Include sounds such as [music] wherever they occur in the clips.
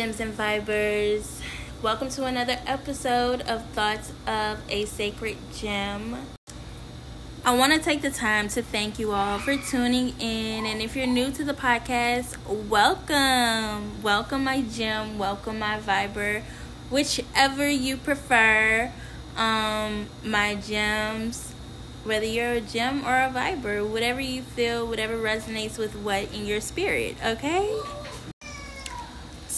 Gems and vibers? Welcome to another episode of Thoughts of a Sacred Gem. I want to take the time to thank you all for tuning in. And if you're new to the podcast, welcome. Welcome, my gem. Welcome, my viber. Whichever you prefer, um, my gems, whether you're a gem or a viber, whatever you feel, whatever resonates with what in your spirit, okay?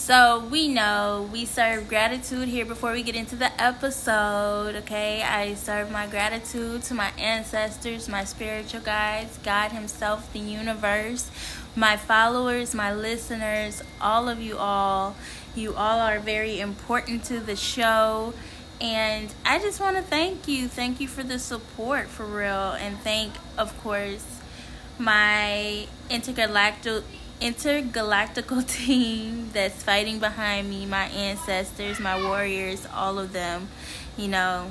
So we know we serve gratitude here before we get into the episode. Okay, I serve my gratitude to my ancestors, my spiritual guides, God Himself, the universe, my followers, my listeners, all of you all. You all are very important to the show. And I just want to thank you. Thank you for the support for real. And thank, of course, my intergalactic intergalactical [laughs] team that's fighting behind me, my ancestors, my warriors, all of them, you know.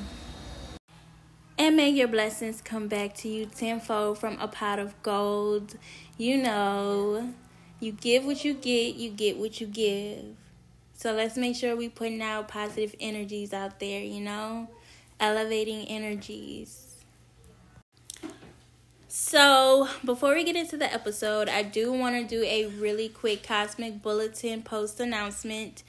And may your blessings come back to you tenfold from a pot of gold. You know, you give what you get, you get what you give. So let's make sure we putting out positive energies out there, you know, elevating energies. So, before we get into the episode, I do want to do a really quick Cosmic Bulletin post announcement.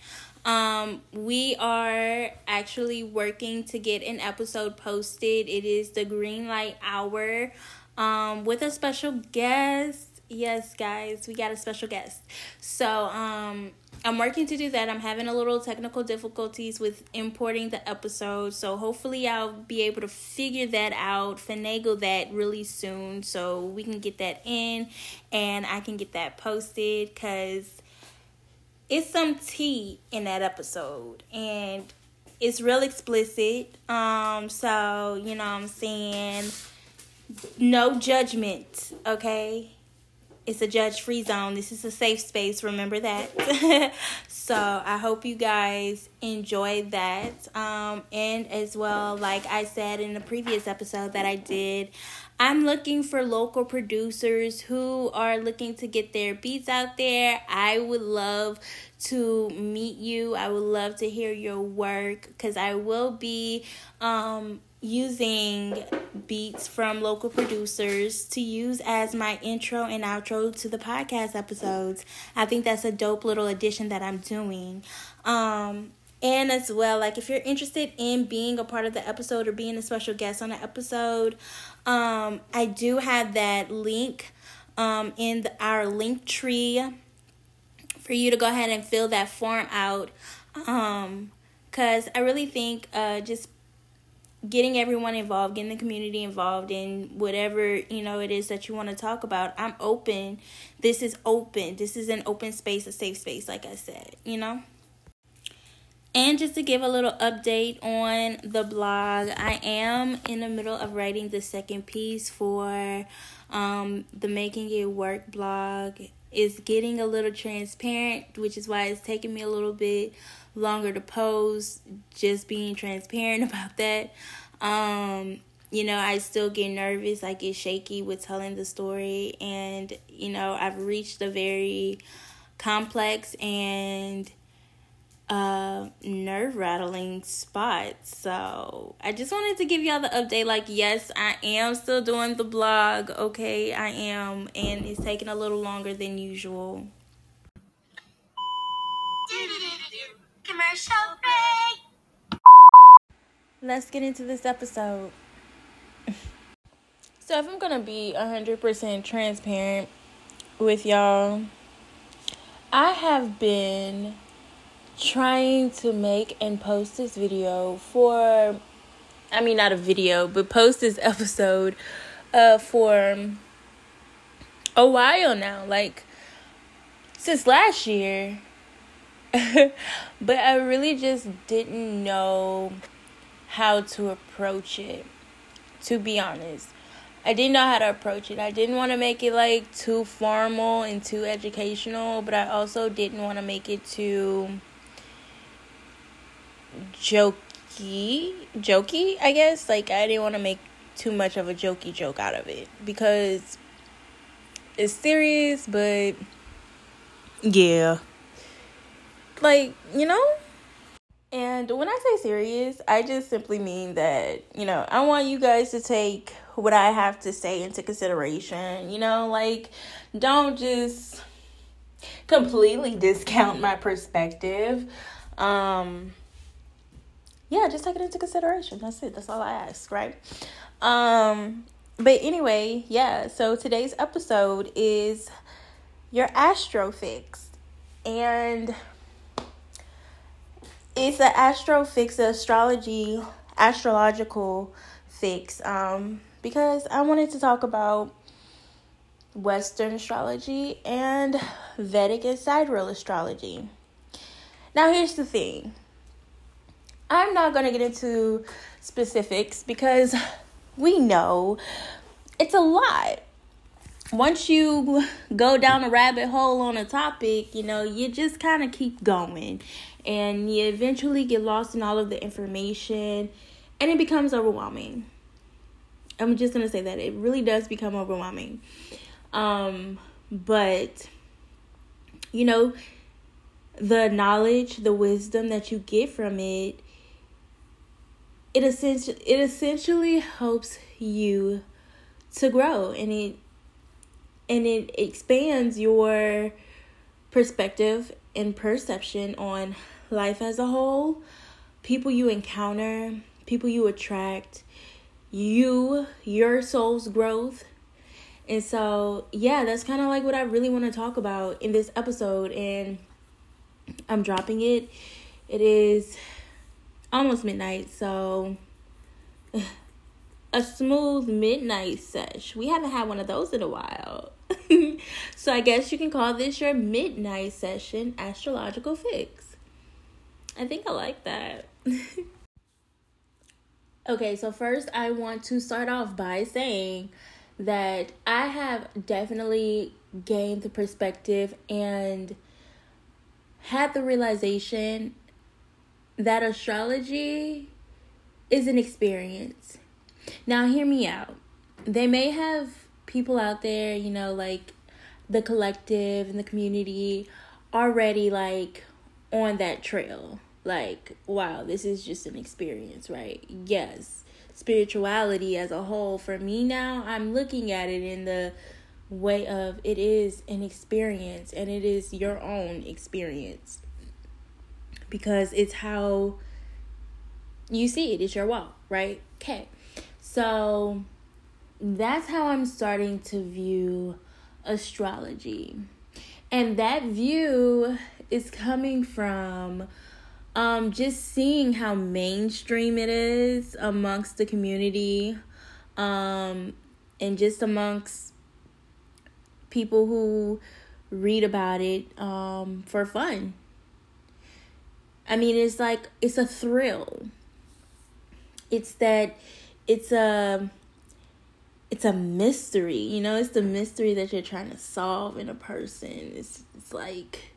Um, we are actually working to get an episode posted. It is the Green Light Hour um, with a special guest. Yes, guys, we got a special guest. So, um, I'm working to do that. I'm having a little technical difficulties with importing the episode, so hopefully I'll be able to figure that out, finagle that really soon so we can get that in and I can get that posted cuz it's some tea in that episode and it's real explicit. Um so, you know I'm saying, no judgment, okay? It's a judge free zone. This is a safe space. Remember that. [laughs] so I hope you guys enjoy that. Um, and as well, like I said in the previous episode that I did, I'm looking for local producers who are looking to get their beats out there. I would love to meet you. I would love to hear your work because I will be um, using beats from local producers to use as my intro and outro to the podcast episodes. I think that's a dope little addition that I'm doing. Um, and as well, like if you're interested in being a part of the episode or being a special guest on the episode, um, I do have that link um, in the, our link tree for you to go ahead and fill that form out. Um, cause I really think uh, just getting everyone involved, getting the community involved in whatever, you know, it is that you want to talk about. I'm open. This is open. This is an open space, a safe space, like I said, you know? And just to give a little update on the blog, I am in the middle of writing the second piece for um, the Making It Work blog. It's getting a little transparent, which is why it's taking me a little bit longer to post, just being transparent [laughs] about that. Um, you know, I still get nervous, I get shaky with telling the story, and you know, I've reached a very complex and uh nerve rattling spot. So I just wanted to give y'all the update. Like, yes, I am still doing the blog. Okay, I am, and it's taking a little longer than usual. Commercial break. Let's get into this episode. [laughs] so, if I'm gonna be 100% transparent with y'all, I have been trying to make and post this video for I mean not a video, but post this [laughs] episode uh for a while now, like since last year. [laughs] but I really just didn't know how to approach it, to be honest. I didn't know how to approach it. I didn't want to make it like too formal and too educational, but I also didn't want to make it too jokey, jokey, I guess. Like I didn't want to make too much of a jokey joke out of it because it's serious, but yeah. Like, you know? And when I say serious, I just simply mean that, you know, I want you guys to take what I have to say into consideration. You know, like, don't just completely discount my perspective. Um, yeah, just take it into consideration. That's it. That's all I ask, right? Um, but anyway, yeah, so today's episode is your astro fix. And it's an astro fix, astrology, astrological fix. Um, because I wanted to talk about Western astrology and Vedic and sidereal astrology. Now, here's the thing I'm not going to get into specifics because we know it's a lot. Once you go down a rabbit hole on a topic, you know, you just kind of keep going and you eventually get lost in all of the information and it becomes overwhelming. I'm just going to say that it really does become overwhelming. Um but you know, the knowledge, the wisdom that you get from it it essentially it essentially helps you to grow and it and it expands your perspective and perception on life as a whole, people you encounter, people you attract, you, your soul's growth. And so, yeah, that's kind of like what I really want to talk about in this episode. And I'm dropping it. It is almost midnight, so [sighs] a smooth midnight sesh. We haven't had one of those in a while. [laughs] so I guess you can call this your midnight session astrological fix. I think I like that. [laughs] okay, so first I want to start off by saying that I have definitely gained the perspective and had the realization that astrology is an experience. Now, hear me out. They may have people out there, you know, like the collective and the community already like on that trail. Like, wow, this is just an experience, right? Yes. Spirituality as a whole, for me now, I'm looking at it in the way of it is an experience and it is your own experience because it's how you see it. It's your wall, right? Okay. So that's how I'm starting to view astrology. And that view is coming from um just seeing how mainstream it is amongst the community um and just amongst people who read about it um for fun I mean, it's like it's a thrill. It's that it's a it's a mystery, you know, it's the mystery that you're trying to solve in a person. It's it's like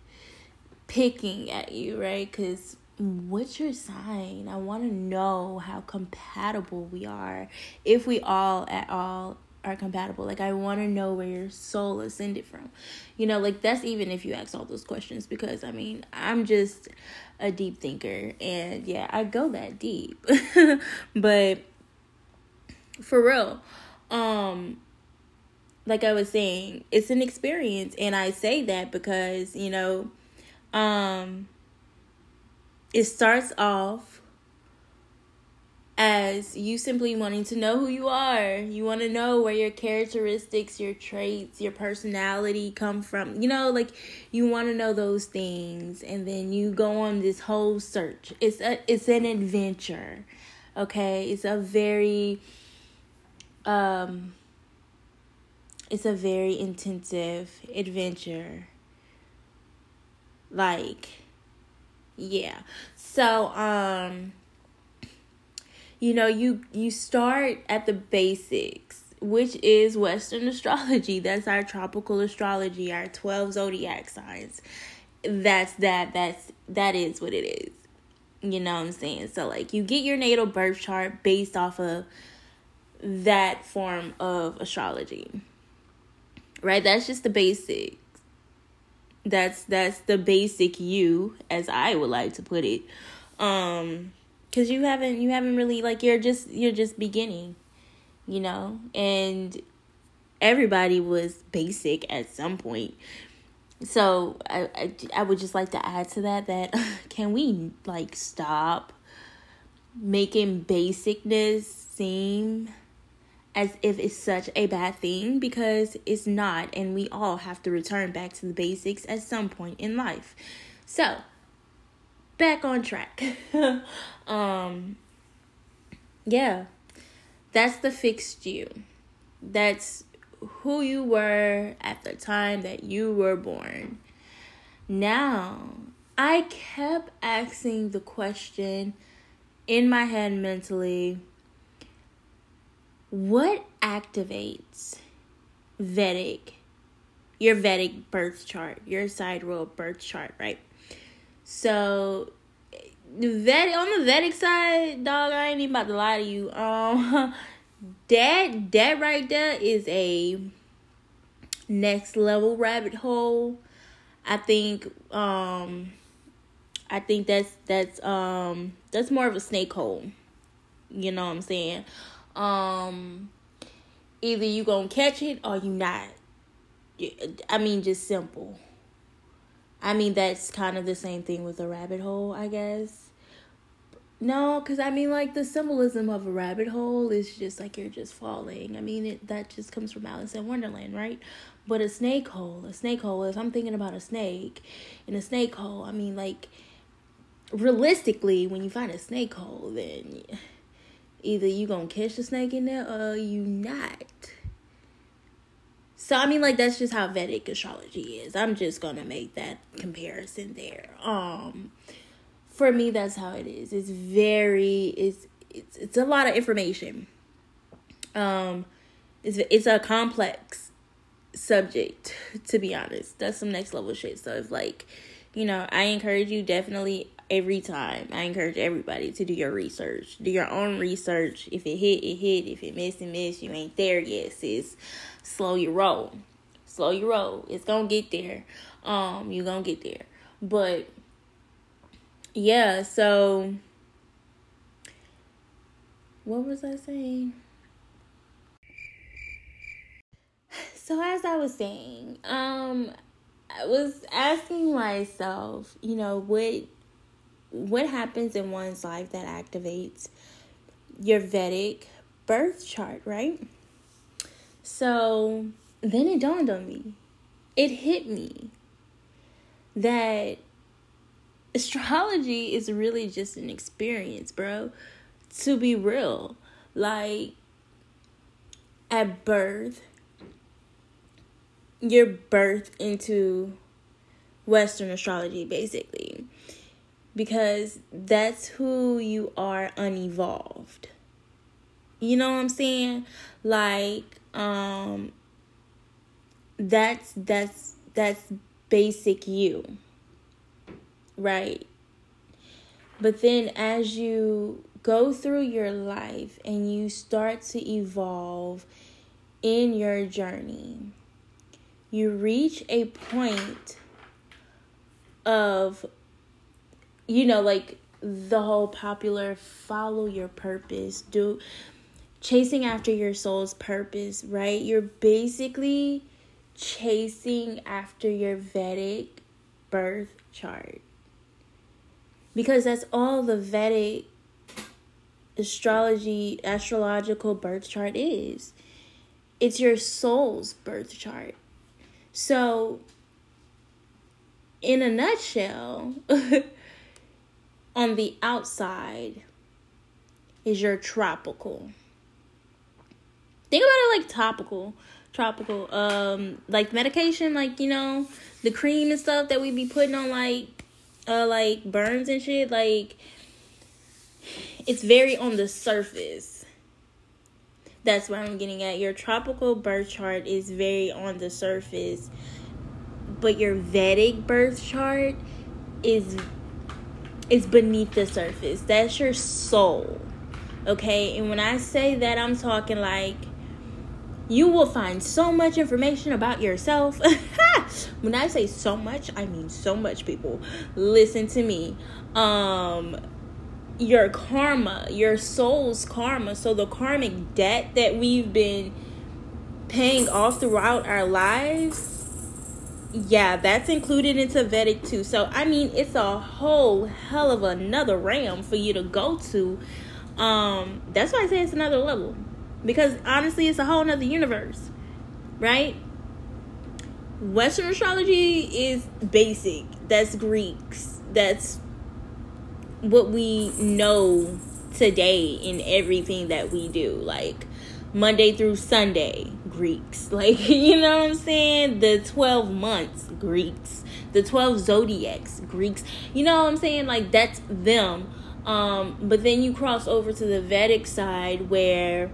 picking at you, right? Cuz what's your sign? I want to know how compatible we are if we all at all are compatible. Like I want to know where your soul ascended from. You know, like that's even if you ask all those questions because I mean, I'm just a deep thinker and yeah, I go that deep. [laughs] but for real, um like I was saying, it's an experience and I say that because, you know, um it starts off as you simply wanting to know who you are. You want to know where your characteristics, your traits, your personality come from. You know, like you want to know those things and then you go on this whole search. It's a it's an adventure. Okay? It's a very um it's a very intensive adventure. Like yeah. So um you know you you start at the basics which is western [laughs] astrology. That's our tropical astrology our 12 zodiac signs. That's that that's that is what it is. You know what i'm saying? So like you get your natal birth chart based off of that form of astrology. Right? That's just the basics. That's that's the basic you, as I would like to put it. Um, because you haven't you haven't really like you're just you're just beginning, you know, and everybody was basic at some point. So I, I, I would just like to add to that that [laughs] can we like stop making basicness seem as if it's such a bad thing because it's not and we all have to return back to the basics at some point in life. So, back on track. [laughs] um yeah. That's the fixed you. That's who you were at the time that you were born. Now, I kept asking the question in my head mentally what activates Vedic, your Vedic birth chart, your sidereal birth chart, right? So, Vedic on the Vedic side, dog, I ain't even about to lie to you. Um, [laughs] that that right there is a next level rabbit hole. I think um I think that's that's um that's more of a snake hole. You know what I'm saying? Um either you to catch it or you not. I mean just simple. I mean that's kind of the same thing with a rabbit hole, I guess. No, because I mean, like, the symbolism of a rabbit hole is just like you're just falling. I mean, it, that just comes from Alice in Wonderland, right? But a snake hole, a snake hole, if I'm thinking about a snake in a snake hole, I mean, like, realistically, when you find a snake hole, then either you gonna catch the snake in there or you not. So I mean like that's just how Vedic astrology is. I'm just gonna make that comparison there. Um for me that's how it is. It's very it's it's it's a lot of information. Um it's it's a complex subject to be honest. That's some next level shit. So it's like, you know, I encourage you definitely every time. I encourage everybody to do your research. Do your own research. If it hit, it hit. If it miss, it miss. You ain't there yet, sis. Slow your roll. Slow your roll. It's gonna get there. Um, you gonna get there. But yeah, so what was I saying? So as I was saying, um I was asking myself, you know, what what happens in one's life that activates your Vedic birth chart, right? So then it dawned on me. It hit me that astrology is really just an experience, bro. To be real, like at birth, you're birthed into Western astrology, basically because that's who you are unevolved. You know what I'm saying? Like um that's that's that's basic you. Right? But then as you go through your life and you start to evolve in your journey, you reach a point of you know, like the whole popular follow your purpose, do chasing after your soul's purpose, right? You're basically chasing after your Vedic birth chart. Because that's all the Vedic astrology, astrological birth chart is. It's your soul's birth chart. So, in a nutshell, [laughs] on the outside is your tropical. Think about it like topical, tropical, um, like medication, like you know, the cream and stuff that we be putting on like, uh, like burns and shit. Like, it's very on the surface. That's what I'm getting at. Your tropical birth chart is very on the surface, but your Vedic birth chart is is beneath the surface. That's your soul. Okay? And when I say that, I'm talking like you will find so much information about yourself. [laughs] when I say so much, I mean so much people. Listen to me. Um your karma, your soul's karma. So the karmic debt that we've been paying off throughout our lives yeah, that's included into Vedic too. So I mean, it's a whole hell of another realm for you to go to. Um, that's why I say it's another level, because honestly, it's a whole another universe, right? Western astrology is basic. That's Greeks. That's what we know today in everything that we do. Like Monday through Sunday, Greeks. [laughs] Like, you know what I'm saying? The 12 months, Greeks. The 12 zodiacs, Greeks. You know what I'm saying? Like, that's them. Um, but then you cross over to the Vedic side where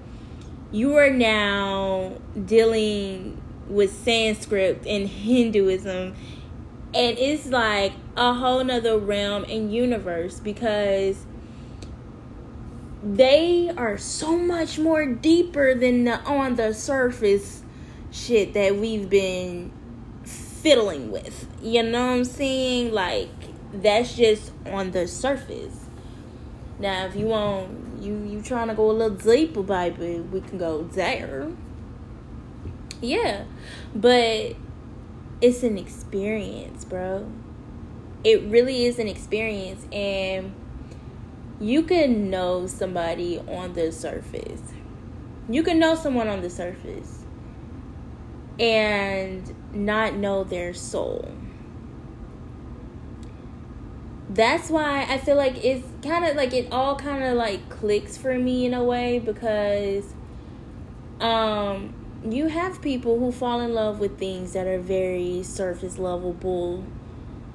you are now dealing with Sanskrit and Hinduism. And it's like a whole nother realm and universe because they are so much more deeper than the on the surface shit that we've been fiddling with. You know what I'm saying? Like that's just on the surface. Now, if you want you you trying to go a little deeper, baby, we can go there. Yeah, but it's an experience, bro. It really is an experience, and you can know somebody on the surface. You can know someone on the surface and not know their soul. That's why I feel like it's kind of like it all kind of like clicks for me in a way because um you have people who fall in love with things that are very surface level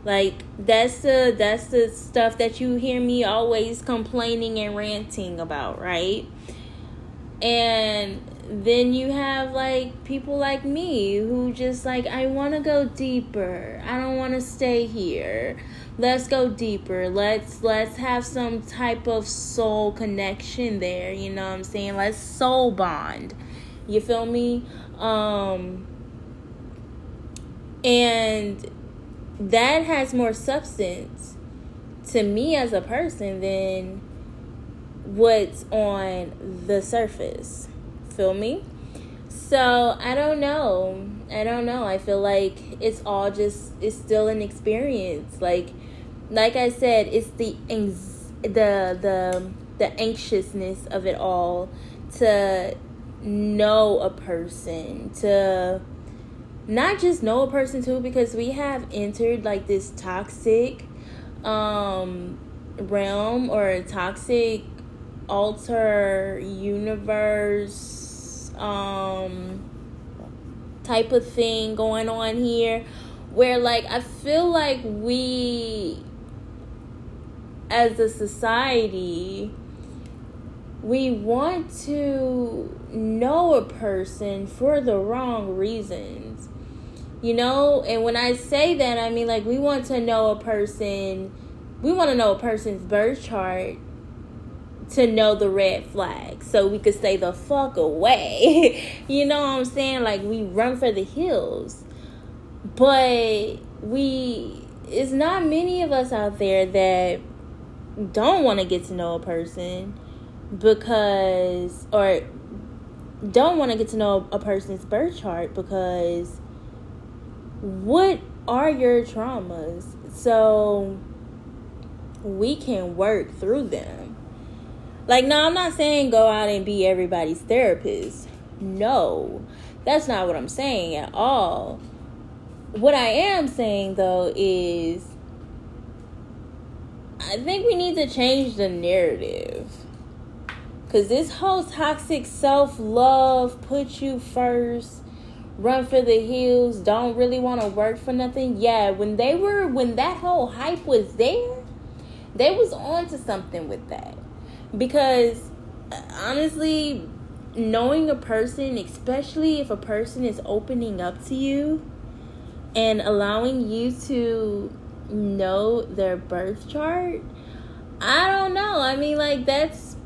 like that's the that's the stuff that you hear me always complaining and ranting about, right? And then you have like people like me who just like I want to go deeper. I don't want to stay here. Let's go deeper. Let's let's have some type of soul connection there, you know what I'm saying? Let's soul bond. You feel me? Um and that has more substance to me as a person than what's on the surface. Feel me? So I don't know. I don't know. I feel like it's all just it's still an experience. Like like I said, it's the the the the anxiousness of it all to know a person, to not just know a person too because we have entered like this toxic um realm or toxic alter universe um type of thing going on here where like I feel like we as a society we want to know a person for the wrong reasons. You know and when i say that i mean like we want to know a person we want to know a person's birth chart to know the red flag so we could stay the fuck away. [laughs] You know what i'm saying? Like we run for the hills. But we it's not many of us out there that don't want to get to know a person because or don't want to get to know a person's birth chart because what are your traumas so we can work through them. Like, no, I'm not saying go out and be everybody's therapist. No, that's not what I'm saying at all. What I am saying, though, is I think we need to change the narrative. Because this whole toxic self love, put you first, run for the hills, don't really want to work for nothing. Yeah, when they were when that whole hype was there, they was on to something with that. Because honestly, knowing a person, especially if a person is opening up to you and allowing you to know their birth chart, I don't know. I mean, like that's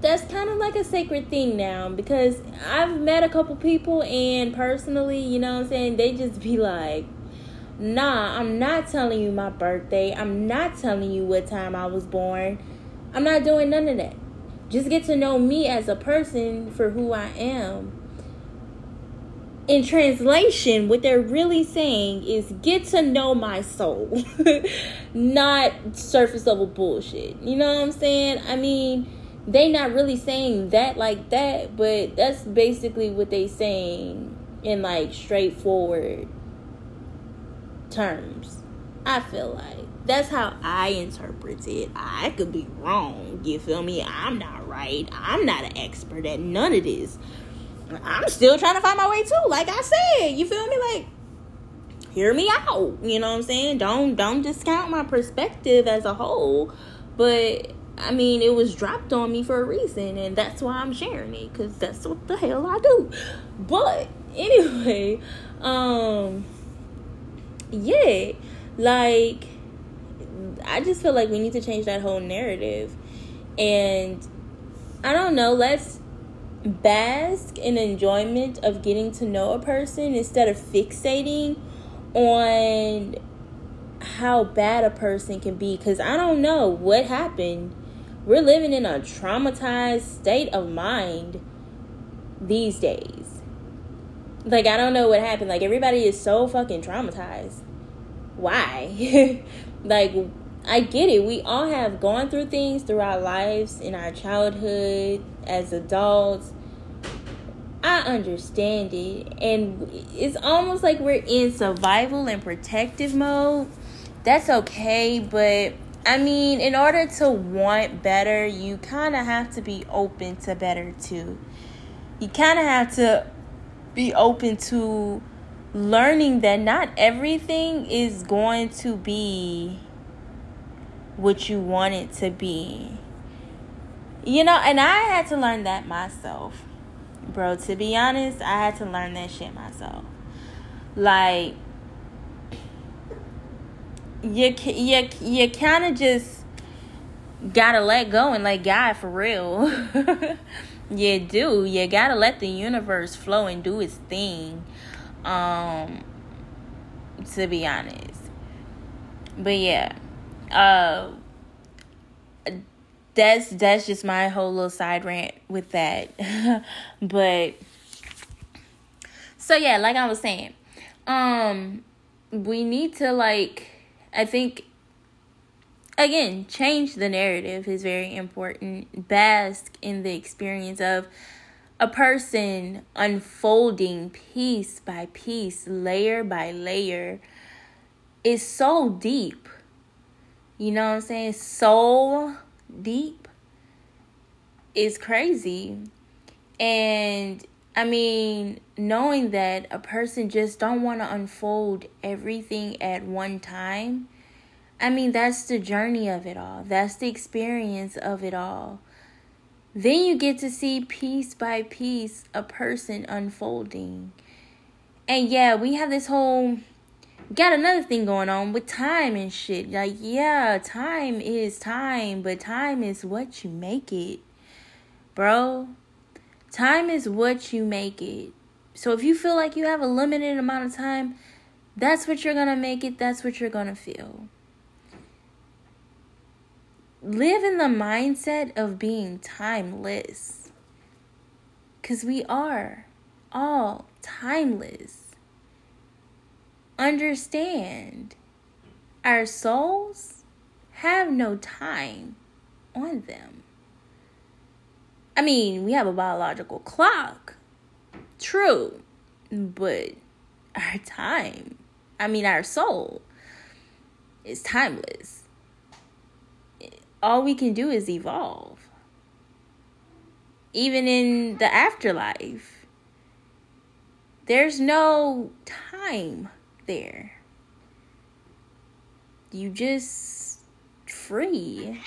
that's kind of like a sacred thing now because I've met a couple people and personally, you know what I'm saying, they just be like Nah, I'm not telling you my birthday. I'm not telling you what time I was born. I'm not doing none of that. Just get to know me as a person for who I am. In translation, what they're really saying is get to know my soul, [laughs] not surface level bullshit. You know what I'm saying? I mean, they not really saying that like that, but that's basically what they saying in like straightforward terms. I feel like that's how I interpret it. I could be wrong. You feel me? I'm not right. I'm not an expert at none of this. I'm still trying to find my way too. Like I said, you feel me? Like hear me out. You know what I'm saying? Don't don't discount my perspective as a whole, but I mean, it was dropped on me for a reason, and that's why I'm sharing it because that's what the hell I do. But anyway, um, yeah, like I just feel like we need to change that whole narrative, and I don't know. Let's bask in enjoyment of getting to know a person instead of fixating on how bad a person can be because I don't know what happened we're living in a traumatized state of mind these days. Like, I don't know what happened. Like, everybody is so fucking traumatized. Why? [laughs] like, I get it. We all have gone through things through our lives in our childhood as adults. I understand it. And it's almost like we're in survival and protective mode. That's okay, but I mean, in order to want better, you kind of have to be open to better too. You kind of have to be open to learning that not everything is going to be what you want it to be. You know, and I had to learn that myself. Bro, to be honest, I had to learn that shit myself. Like, you you you kind of just gotta let go and let God for real. [laughs] you do. You gotta let the universe flow and do its thing. Um, to be honest, but yeah, uh, that's that's just my whole little side rant with that. [laughs] but so yeah, like I was saying, um, we need to like I think again, change the narrative is very important. Bask in the experience of a person unfolding piece by piece, layer by layer is so deep. You know what I'm saying? So deep is crazy. And I mean, knowing that a person just don't want to unfold everything at one time. I mean, that's the journey of it all. That's the experience of it all. Then you get to see piece by piece a person unfolding. And yeah, we have this whole got another thing going on with time and shit. Like, yeah, time is time, but time is what you make it. Bro, Time is what you make it. So if you feel like you have a limited amount of time, that's what you're to make it. That's what you're to feel. Live in the mindset of being timeless. Because we are all timeless. Understand, our souls have no time on them. I mean, we have a biological clock. True. But our time, I mean, our soul is timeless. All we can do is evolve. Even in the afterlife, there's no time there. You just free.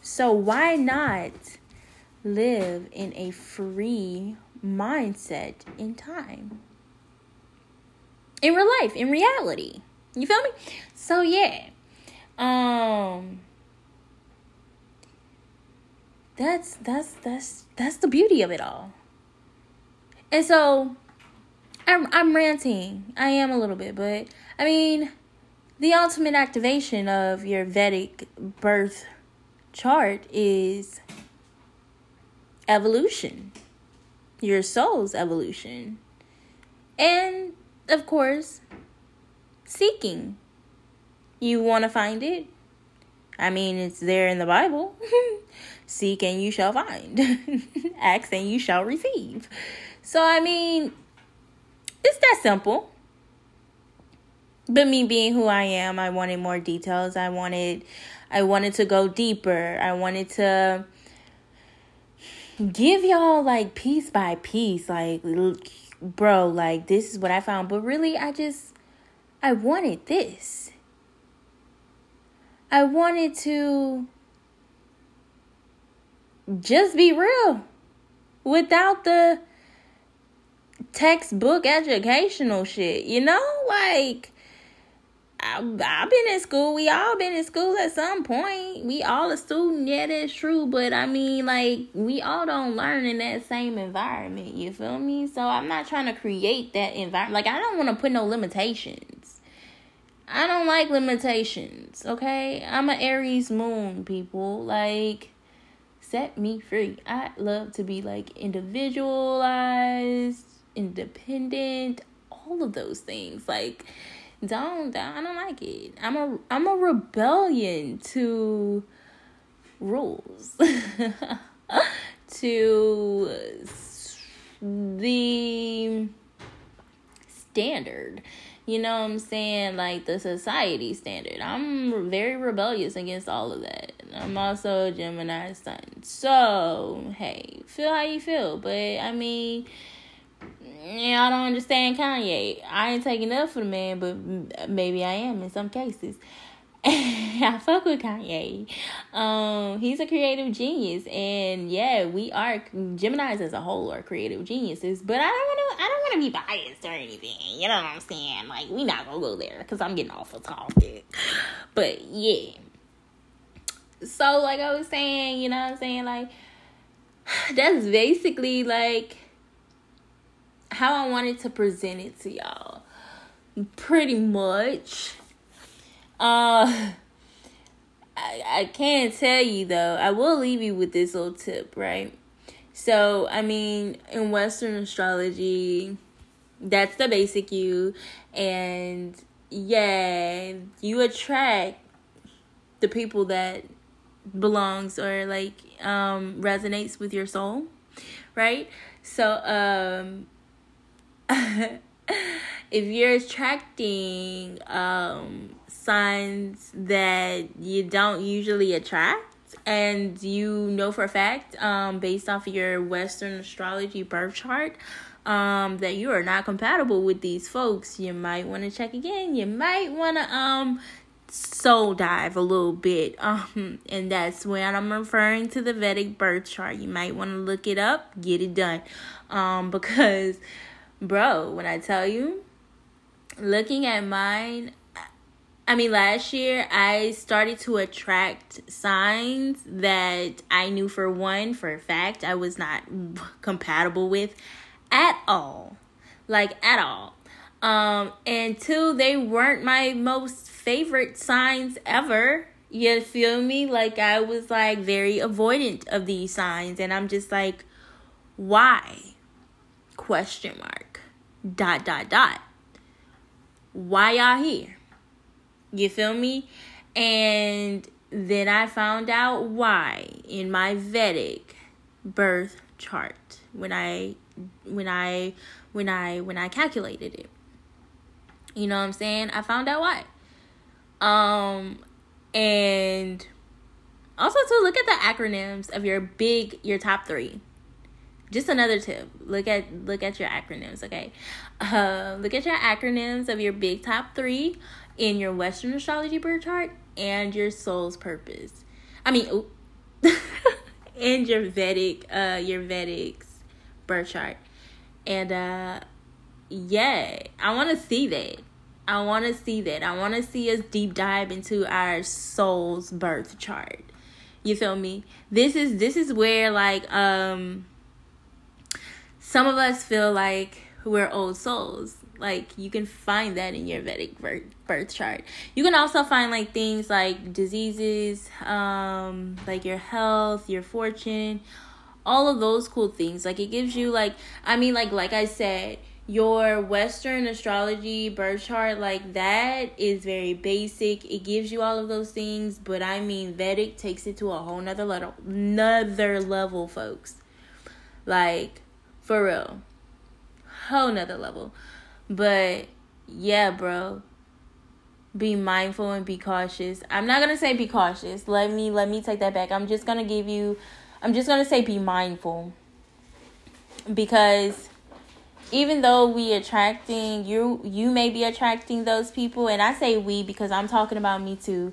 So why not? live in a free mindset in time. In real life, in reality. You feel me? So yeah. Um that's that's that's that's the beauty of it all. And so I'm I'm ranting. I am a little bit, but I mean, the ultimate activation of your Vedic birth chart is evolution, your soul's evolution. And of course, seeking. You want to find it? I mean, it's there in the Bible. [laughs] Seek and you shall find. [laughs] Ask and you shall receive. So, I mean, it's that simple. But me being who I am, I wanted more details. I wanted I wanted to go deeper. I wanted to give y'all like piece by piece like bro, like this is what I found, but really I just I wanted this. I wanted to just be real without the textbook educational shit, you know? Like I, I've been in school. We all been in school at some point. We all a student. Yeah, that's true. But I mean, like, we all don't learn in that same environment. You feel me? So I'm not trying to create that environment. Like, I don't want to put no limitations. I don't like limitations. Okay, I'm an Aries moon, people. Like, set me free. I love to be like individualized, independent, all of those things. Like don't, don't I don't like it. I'm a I'm a rebellion to rules. [laughs] to the standard. You know what I'm saying? Like the society standard. I'm very rebellious against all of that. I'm also a Gemini sun. So, hey, feel how you feel. But I mean, yeah, I don't understand Kanye. I ain't taking up for the man, but maybe I am in some cases. [laughs] I fuck with Kanye. Um, he's a creative genius, and yeah, we are Gemini's as a whole are creative geniuses. But I don't want to. I don't want to be biased or anything. You know what I'm saying? Like we not gonna go there because I'm getting off of topic. But yeah. So like I was saying, you know what I'm saying? Like [sighs] that's basically like how I wanted to present it to y'all. Pretty much. Uh I, I can't tell you though. I will leave you with this little tip, right? So, I mean, in Western astrology, that's the basic you. And yeah, you attract the people that belongs or like um resonates with your soul, right? So, um [laughs] if you're attracting um, signs that you don't usually attract, and you know for a fact, um, based off of your Western astrology birth chart, um, that you are not compatible with these folks, you might want to check again. You might want to um soul dive a little bit. [laughs] Um, and that's when I'm referring to the Vedic birth chart. You might want to look it up, get it done. Um, [laughs] because bro, when I tell you, looking at mine, I mean, last year I started to attract signs that I knew for one, for a fact, I was not [laughs] compatible with at all. Like, at all. Um, and two, they weren't my most favorite signs ever. You feel me? Like, I was like very avoidant of these signs, and I'm just like, why? Question mark dot dot dot. Why y'all here? You feel me? And then I found out why in my Vedic birth chart when I when I when I when I calculated it. You know what I'm saying? I found out why. Um and also to look at the acronyms of your big your top 3 just another tip. Look at look at your acronyms okay? Uh, look at your acronyms of your big top three in your western astrology birth chart and your soul's purpose. I mean [laughs] and your vedic uh your vedic's birth chart. And uh yeah i want to see that. I want to see that. I want to see us deep dive into our soul's birth chart. You feel me? This is this is where like um some of us feel like we're old souls. Like you can find that in your Vedic birth, chart. You can also find like things like diseases, um, like your health, your fortune, all of those cool things. Like it gives you like I mean like like I said, your western astrology birth chart like that is very basic it gives you all of those things but i mean vedic takes it to a whole nother level another level folks like for real. Whole nother level. But yeah bro. Be mindful and be cautious. I'm not gonna say be cautious. Let me let me take that back. I'm just gonna give you i'm just gonna say be mindful. Because even though we attracting you you may be attracting those people and i say we because i'm talking about me too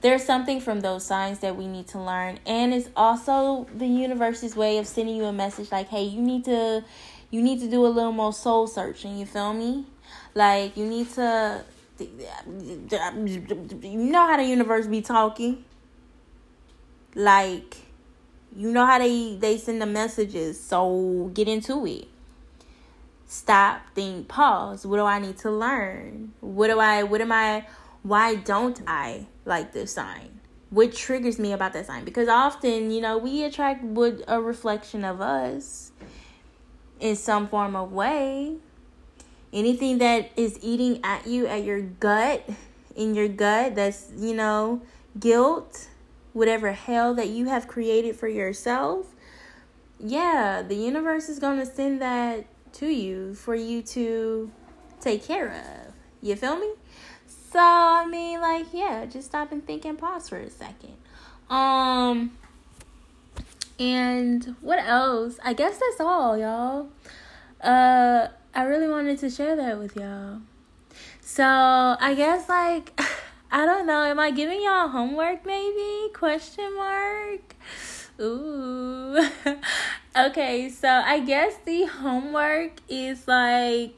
there's something from those signs that we need to learn. And it's also the universe's way of sending you a message like hey you need to you need to do a little more soul searching you feel me? Like you need to you know how the universe be talking? Like you know how they they send the messages so get into it. Stop, think, pause. What do I need to learn? What do I, what am I, why don't I like this sign? What triggers me about that sign? Because often, you know, we attract what a reflection of us in some form of way. Anything that is eating at you, at your gut, in your gut, that's, you know, guilt, whatever hell that you have created for yourself. Yeah, the universe is going to send that to you for you to take care of. You feel me? So I mean like yeah, just stop and think and pause for a second. Um and what else? I guess that's all, y'all. Uh I really wanted to share that with y'all. So, I guess like [laughs] I don't know, am I giving y'all homework maybe? Question mark. Ooh. [laughs] okay, so I guess the homework is like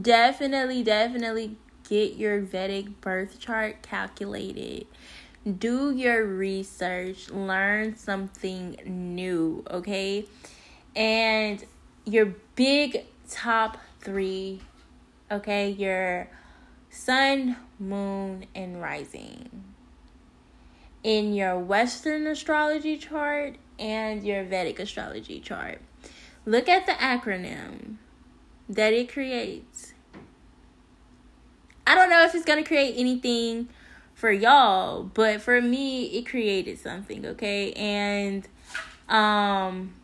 definitely, definitely get your Vedic birth chart calculated. Do your research, learn something new, okay? And your big top three, okay? Your sun, moon, and rising in your Western astrology chart and your Vedic astrology chart. Look at the acronym that it creates. I don't know if it's to create anything for y'all, but for me it created something, okay? And um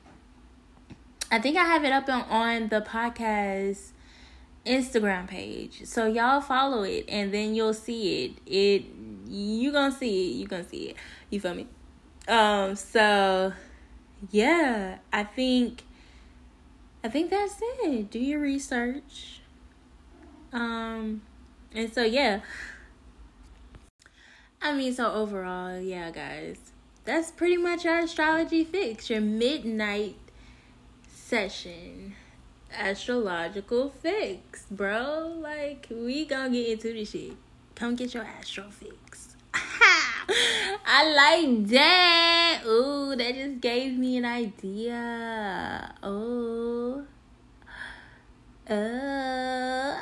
I think I have it up on, on the podcast Instagram page. So y'all follow it and then you'll see it. It you gonna see it. You gonna see it. You feel me? Um. So, yeah, I think. I think that's it. Do your research. Um, and so yeah. I mean, so overall, yeah, guys, that's pretty much our astrology fix. Your midnight session astrological fix, bro. Like, we gonna get into this shit. Come get your astro fix. [laughs] I like that. Ooh, that just gave me an idea. Oh. Uh,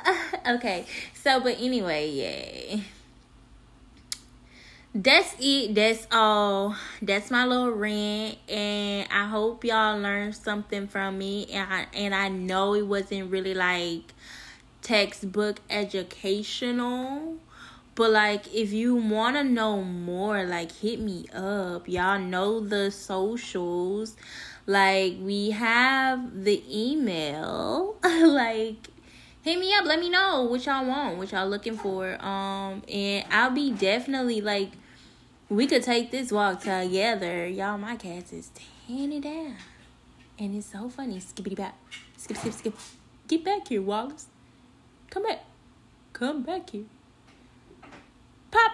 [laughs] okay. So, but anyway, yeah that's it. That's all. That's my little rant, and I hope y'all learned something from me. And I, and I know it wasn't really like textbook educational, but like if you want to know more, like hit me up. Y'all know the socials. Like we have the email. [laughs] like hit me up. Let me know what y'all want, what y'all looking for. Um, and I'll be definitely like we could take this walk together. Y'all, my cats is tearing it down. And it's so funny. Skippity back. Skip, skip, skip. Get back here, Wallace. Come back. Come back here. Pop.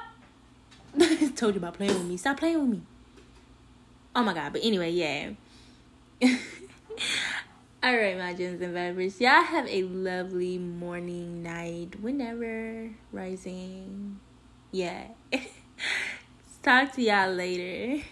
[laughs] Told you about playing with me. Stop playing with me. Oh my god. But anyway, yeah. [laughs] All right, my gems and vibers. Y'all have a lovely morning, night, whenever rising. Yeah. [laughs] Talk to y'all later.